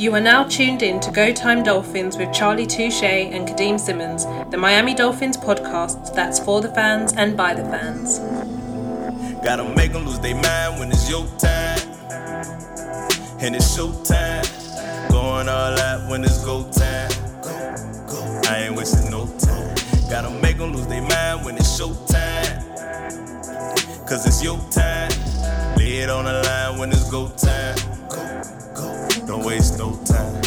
You are now tuned in to Go Time Dolphins with Charlie Touche and Kadeem Simmons, the Miami Dolphins podcast that's for the fans and by the fans. Gotta make them lose their mind when it's your time. And it's show time. Going all out when it's go time. I ain't wasting no time. Gotta make them lose their mind when it's show time. Cause it's your time. Lay it on the line when it's go time. No time.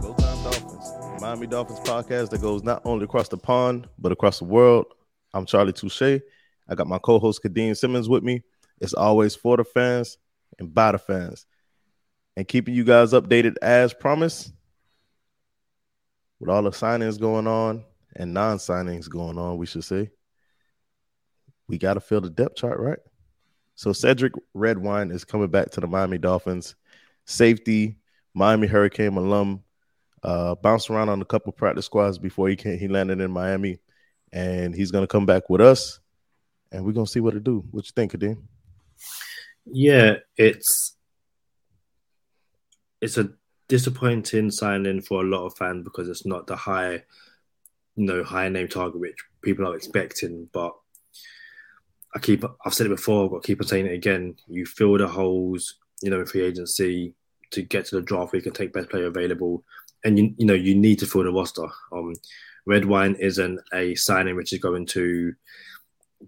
Go Time Dolphins, Miami Dolphins podcast that goes not only across the pond but across the world. I'm Charlie Touche. I got my co-host Kadeem Simmons with me. It's always for the fans and by the fans, and keeping you guys updated as promised. With all the signings going on and non-signings going on, we should say we got to fill the depth chart, right? So Sheldrick Redwine is coming back to the Miami Dolphins. Safety, Miami Hurricane alum, uh, bounced around on a couple practice squads before he came, he landed in Miami, and he's gonna come back with us, and we're gonna see what to do. What you think, Kadeem? Yeah, it's it's a disappointing signing for a lot of fans because it's not the high, you know, high name target which people are expecting. But I keep I've said it before, but I keep on saying it again. You fill the holes, you know, in free agency to get to the draft where you can take best player available. And you you know, you need to fill the roster. Um Redwine isn't a signing which is going to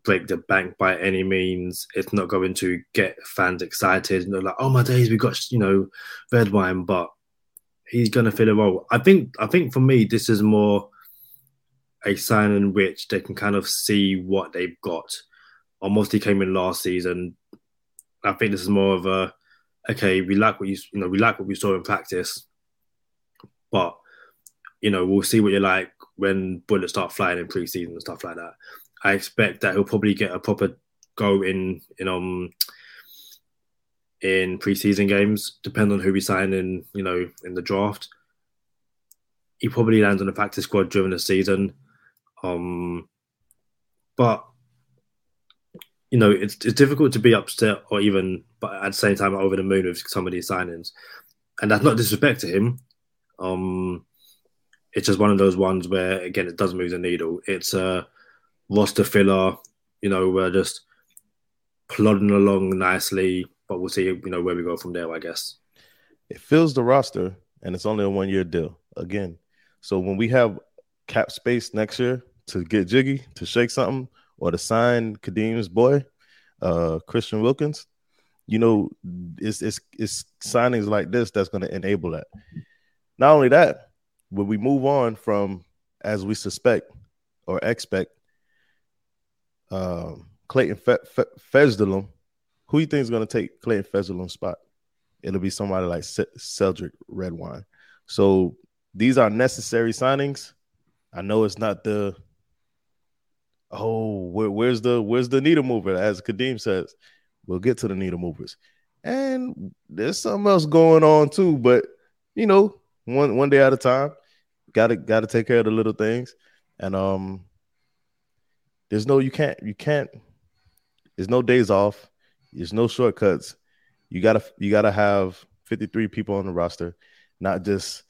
break the bank by any means. It's not going to get fans excited. and they're like, oh my days, we got you know Redwine, but he's gonna fill a role. I think I think for me this is more a signing which they can kind of see what they've got almost he came in last season. I think this is more of a okay, we like what you you know we like what we saw in practice, but you know we'll see what you're like when bullets start flying in preseason and stuff like that. I expect that he'll probably get a proper go in in um in preseason games, depending on who we sign in, you know, in the draft. He probably lands on the practice squad during the season. Um, but you know, it's it's difficult to be upset or even, but at the same time, over the moon with some of these signings, and that's not disrespect to him. Um, it's just one of those ones where, again, it does move the needle. It's a roster filler. You know, we're just plodding along nicely, but we'll see. You know, where we go from there. I guess it fills the roster, and it's only a one year deal. Again, so when we have cap space next year to get jiggy to shake something or to sign Kadeem's boy, uh, Christian Wilkins, you know, it's it's it's signings like this that's going to enable that. Not only that, when we move on from as we suspect or expect, um, Clayton Fe- Fe- who you think is going to take Clayton Fejedelem's spot? It'll be somebody like C- Sheldrick Redwine. So these are necessary signings. I know it's not the oh, where, where's the where's the needle mover? As Kadeem says, we'll get to the needle movers. And there's something else going on too, but you know, one one day at a time. Gotta gotta take care of the little things. And um there's no you can't you can't there's no days off, there's no shortcuts. You gotta you gotta have 53 people on the roster, not just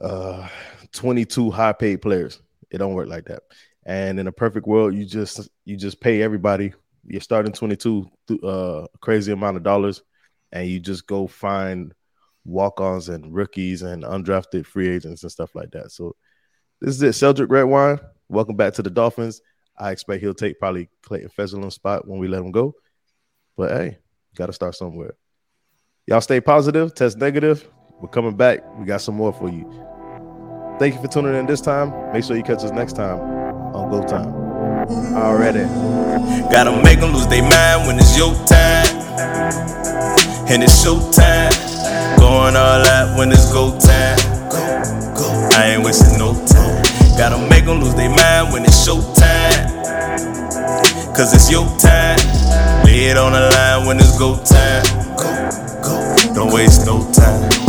uh 22 high paid players. It don't work like that. And in a perfect world, you just you just pay everybody. You're starting 22 uh crazy amount of dollars, and you just go find walk-ons and rookies and undrafted free agents and stuff like that. So this is it, Sheldrick Redwine. Welcome back to the Dolphins. I expect he'll take probably Clayton Fejedelem's spot when we let him go. But hey, got to start somewhere. Y'all stay positive, test negative. We're coming back. We got some more for you. Thank you for tuning in this time. Make sure you catch us next time on Go Time. Already. Gotta make them lose their mind when it's your time. And it's show time. Going all out when it's go time. I ain't wasting no time. Gotta make them lose their mind when it's show time. Cause it's your time. Lay it on the line when it's go time. Go, go. Don't waste no time.